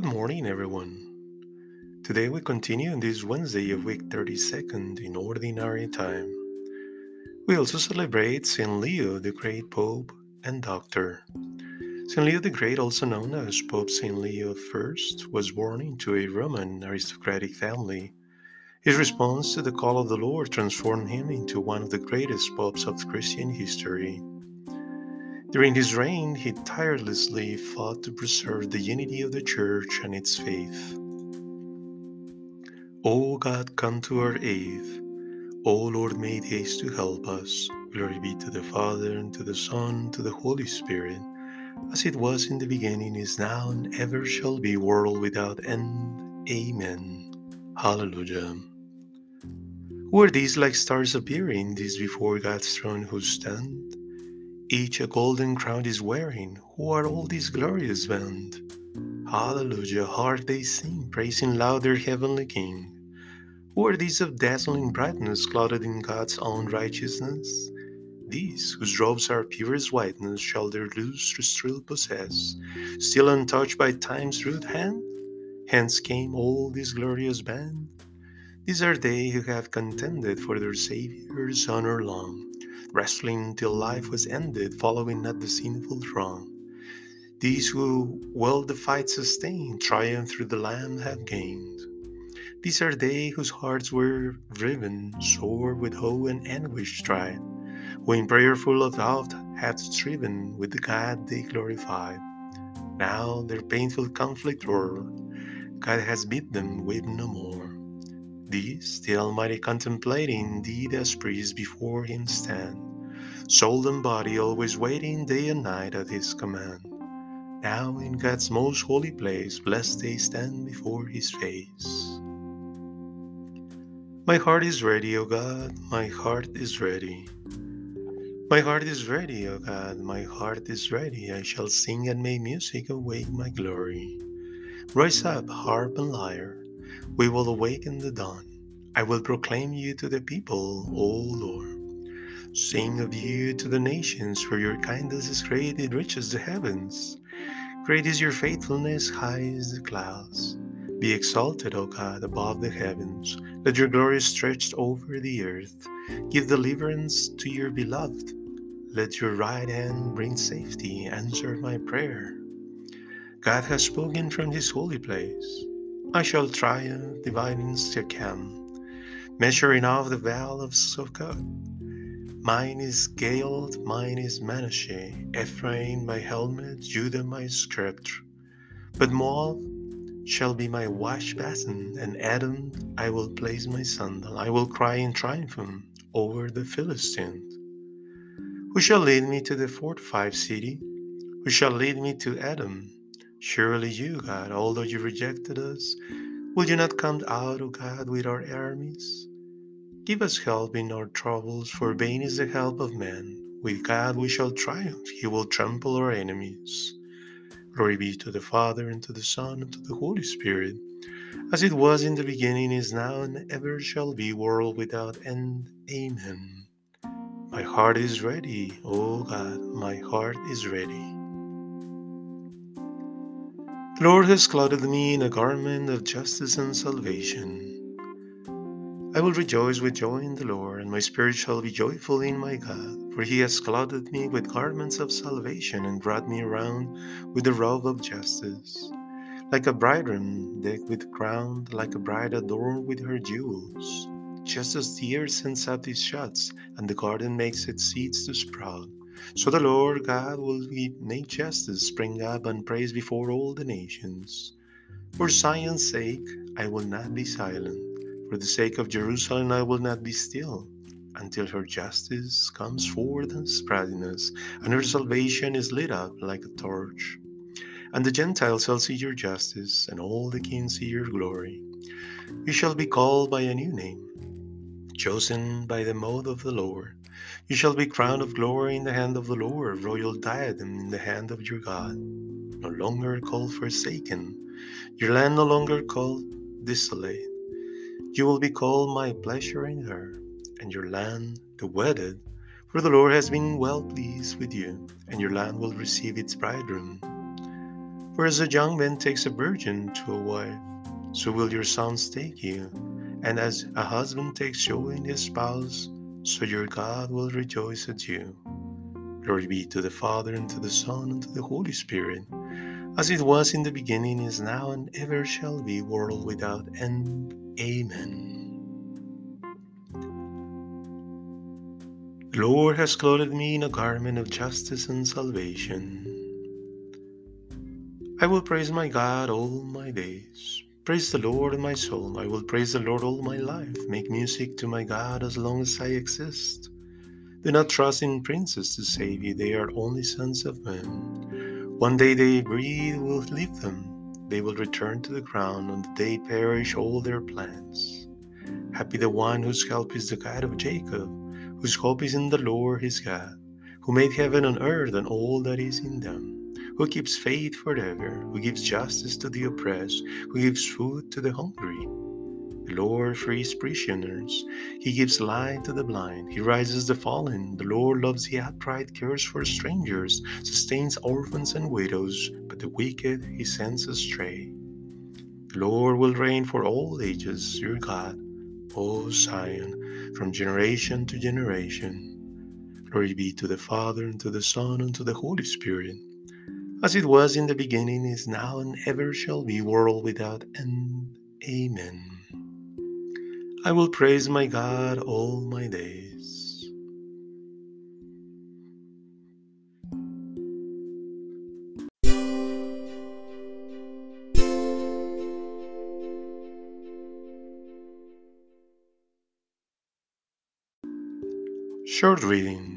Good morning, everyone. Today we continue on this Wednesday of week 32nd in Ordinary Time. We also celebrate Saint Leo, the great Pope and Doctor. Saint Leo the Great, also known as Pope Saint Leo I, was born into a Roman aristocratic family. His response to the call of the Lord transformed him into one of the greatest popes of Christian history. During his reign, he tirelessly fought to preserve the unity of the Church and its faith. O God, come to our aid. O Lord, make haste to help us. Glory be to the Father, and to the Son, and to the Holy Spirit, as it was in the beginning, is now, and ever shall be, world without end. Amen. Hallelujah. Who are these like stars appearing, these before God's throne who stand? Each a golden crown is wearing. Who are all these glorious band? Hallelujah, hark they sing, praising loud their heavenly King. Who are these of dazzling brightness, clothed in God's own righteousness? These, whose robes are purest whiteness, shall their lustre still possess, still untouched by time's rude hand? Hence came all this glorious band. These are they who have contended for their Saviour's honor long wrestling till life was ended, following not the sinful throng. These who well the fight sustained, triumph through the Lamb have gained. These are they whose hearts were riven, sore with woe and anguish tried, who in prayer full of doubt had striven with the God they glorified. Now their painful conflict o'er, God has bid them weep no more. These the Almighty contemplating, indeed as priests before Him stand, soul and body always waiting day and night at His command. Now in God's most holy place, blessed they stand before His face. My heart is ready, O God, my heart is ready. My heart is ready, O God, my heart is ready. I shall sing and make music awake my glory. Rise up, harp and lyre we will awaken the dawn. I will proclaim you to the people, O Lord. Sing of you to the nations, for your kindness is great, it reaches the heavens. Great is your faithfulness, high as the clouds. Be exalted, O God, above the heavens. Let your glory stretch over the earth. Give deliverance to your beloved. Let your right hand bring safety. Answer my prayer. God has spoken from his holy place. I shall triumph, dividing Shechem, measuring off the vale of Sukkot. Mine is Gad, mine is Manasseh, Ephraim my helmet, Judah my sceptre. But Moab shall be my wash basin, and Edom I will place my sandal. I will cry in triumph over the Philistines. Who shall lead me to the fortified city? Who shall lead me to Edom? Surely you, God, although you rejected us, will you not come out, O God, with our armies? Give us help in our troubles, for vain is the help of man. With God we shall triumph, he will trample our enemies. Glory be to the Father, and to the Son, and to the Holy Spirit, as it was in the beginning, is now, and ever shall be, world without end. Amen. My heart is ready, O God, my heart is ready. The Lord has clothed me in a garment of justice and salvation. I will rejoice with joy in the Lord, and my spirit shall be joyful in my God, for he has clothed me with garments of salvation and brought me around with the robe of justice. Like a bridegroom decked with crown, like a bride adorned with her jewels. Just as the earth sends out its shoots, and the garden makes its seeds to sprout, so the Lord God will make justice spring up and praise before all the nations. For Zion's sake, I will not be silent. For the sake of Jerusalem, I will not be still until her justice comes forth in spreadiness, and her salvation is lit up like a torch. And the Gentiles shall see your justice, and all the kings see your glory. You shall be called by a new name chosen by the mouth of the Lord. You shall be crowned of glory in the hand of the Lord, royal diadem in the hand of your God. No longer called forsaken, your land no longer called desolate. You will be called my pleasure in her, and your land the wedded, for the Lord has been well pleased with you, and your land will receive its bridegroom. For as a young man takes a virgin to a wife, so will your sons take you, and as a husband takes joy in his spouse, so your God will rejoice at you. Glory be to the Father, and to the Son, and to the Holy Spirit, as it was in the beginning, is now, and ever shall be, world without end. Amen. The Lord has clothed me in a garment of justice and salvation. I will praise my God all my days. Praise the Lord, in my soul. I will praise the Lord all my life. Make music to my God as long as I exist. Do not trust in princes to save you, they are only sons of men. One day they breathe will leave them. They will return to the ground. and the day perish all their plans. Happy the one whose help is the God of Jacob, whose hope is in the Lord his God, who made heaven and earth and all that is in them who keeps faith forever, who gives justice to the oppressed, who gives food to the hungry. The Lord frees prisoners. He gives light to the blind. He rises the fallen. The Lord loves the upright, cares for strangers, sustains orphans and widows, but the wicked he sends astray. The Lord will reign for all ages, your God, O Zion, from generation to generation. Glory be to the Father, and to the Son, and to the Holy Spirit as it was in the beginning, is now, and ever shall be, world without end. Amen. I will praise my God all my days. Short reading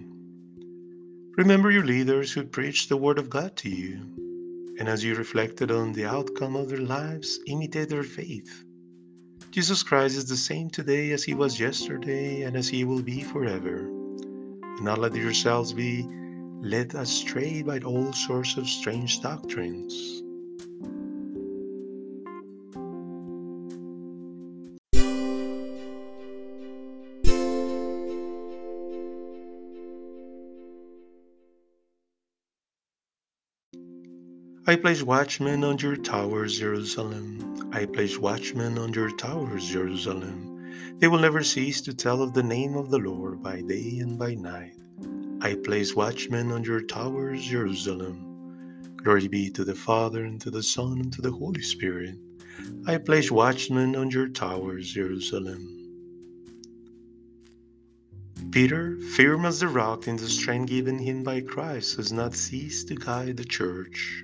Remember your leaders who preached the Word of God to you, and as you reflected on the outcome of their lives, imitate their faith. Jesus Christ is the same today as he was yesterday and as he will be forever. Do not let yourselves be led astray by all sorts of strange doctrines. I place watchmen on your towers, Jerusalem. I place watchmen on your towers, Jerusalem. They will never cease to tell of the name of the Lord by day and by night. I place watchmen on your towers, Jerusalem. Glory be to the Father, and to the Son, and to the Holy Spirit. I place watchmen on your towers, Jerusalem. Peter, firm as the rock in the strength given him by Christ, has not ceased to guide the church.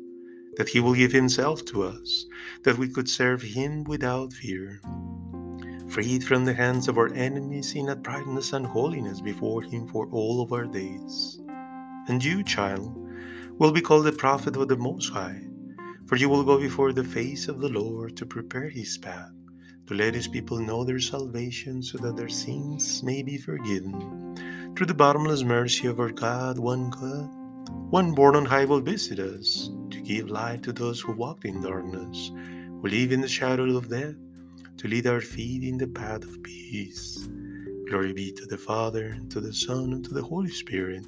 that He will give Himself to us, that we could serve Him without fear, freed from the hands of our enemies in uprightness and holiness before Him for all of our days. And you, child, will be called the prophet of the Most High, for you will go before the face of the Lord to prepare His path, to let His people know their salvation so that their sins may be forgiven. Through the bottomless mercy of our God, one God, one born on high will visit us to give light to those who walk in darkness, who live in the shadow of death, to lead our feet in the path of peace. Glory be to the Father, and to the Son, and to the Holy Spirit,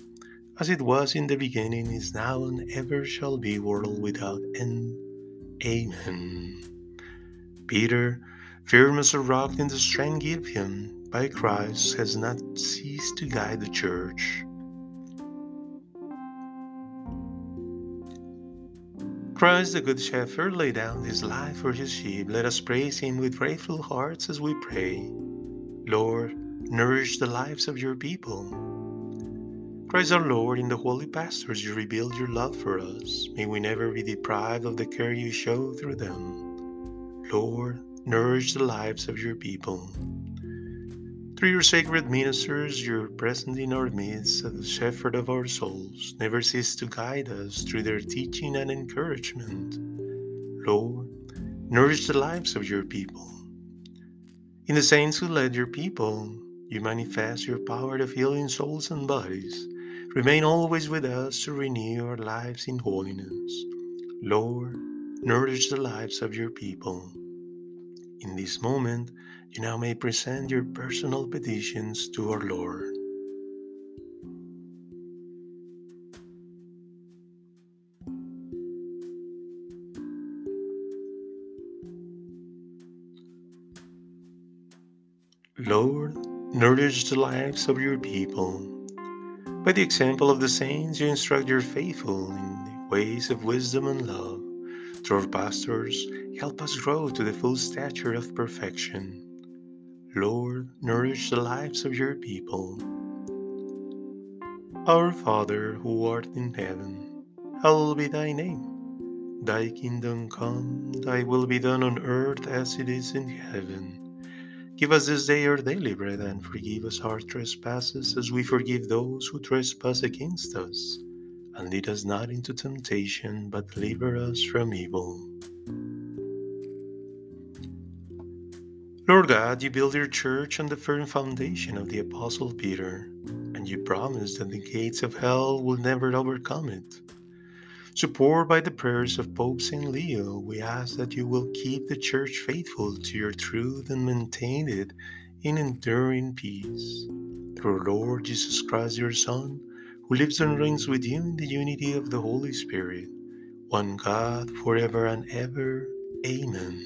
as it was in the beginning, is now, and ever shall be, world without end. Amen. Peter, firm as a rock in the strength given him by Christ, has not ceased to guide the church Christ, the Good Shepherd, laid down his life for his sheep. Let us praise him with grateful hearts as we pray. Lord, nourish the lives of your people. Christ our Lord, in the holy pastors you revealed your love for us. May we never be deprived of the care you show through them. Lord, nourish the lives of your people. Through your sacred ministers, you're present in our midst as the shepherd of our souls. Never cease to guide us through their teaching and encouragement. Lord, nourish the lives of your people. In the saints who led your people, you manifest your power of healing souls and bodies. Remain always with us to renew our lives in holiness. Lord, nourish the lives of your people. In this moment, you now may present your personal petitions to our Lord. Lord, nourish the lives of your people. By the example of the saints, you instruct your faithful in the ways of wisdom and love. Through pastors, help us grow to the full stature of perfection. Lord, nourish the lives of your people. Our Father, who art in heaven, hallowed be thy name. Thy kingdom come, thy will be done on earth as it is in heaven. Give us this day our daily bread, and forgive us our trespasses as we forgive those who trespass against us. And lead us not into temptation, but deliver us from evil. Lord God, you build your church on the firm foundation of the Apostle Peter, and you promise that the gates of hell will never overcome it. Supported by the prayers of Pope St. Leo, we ask that you will keep the Church faithful to your truth and maintain it in enduring peace. Through Lord Jesus Christ, your Son, who lives and reigns with you in the unity of the Holy Spirit, one God, forever and ever. Amen.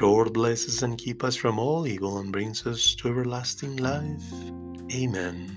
Lord bless us and keep us from all evil and brings us to everlasting life. Amen.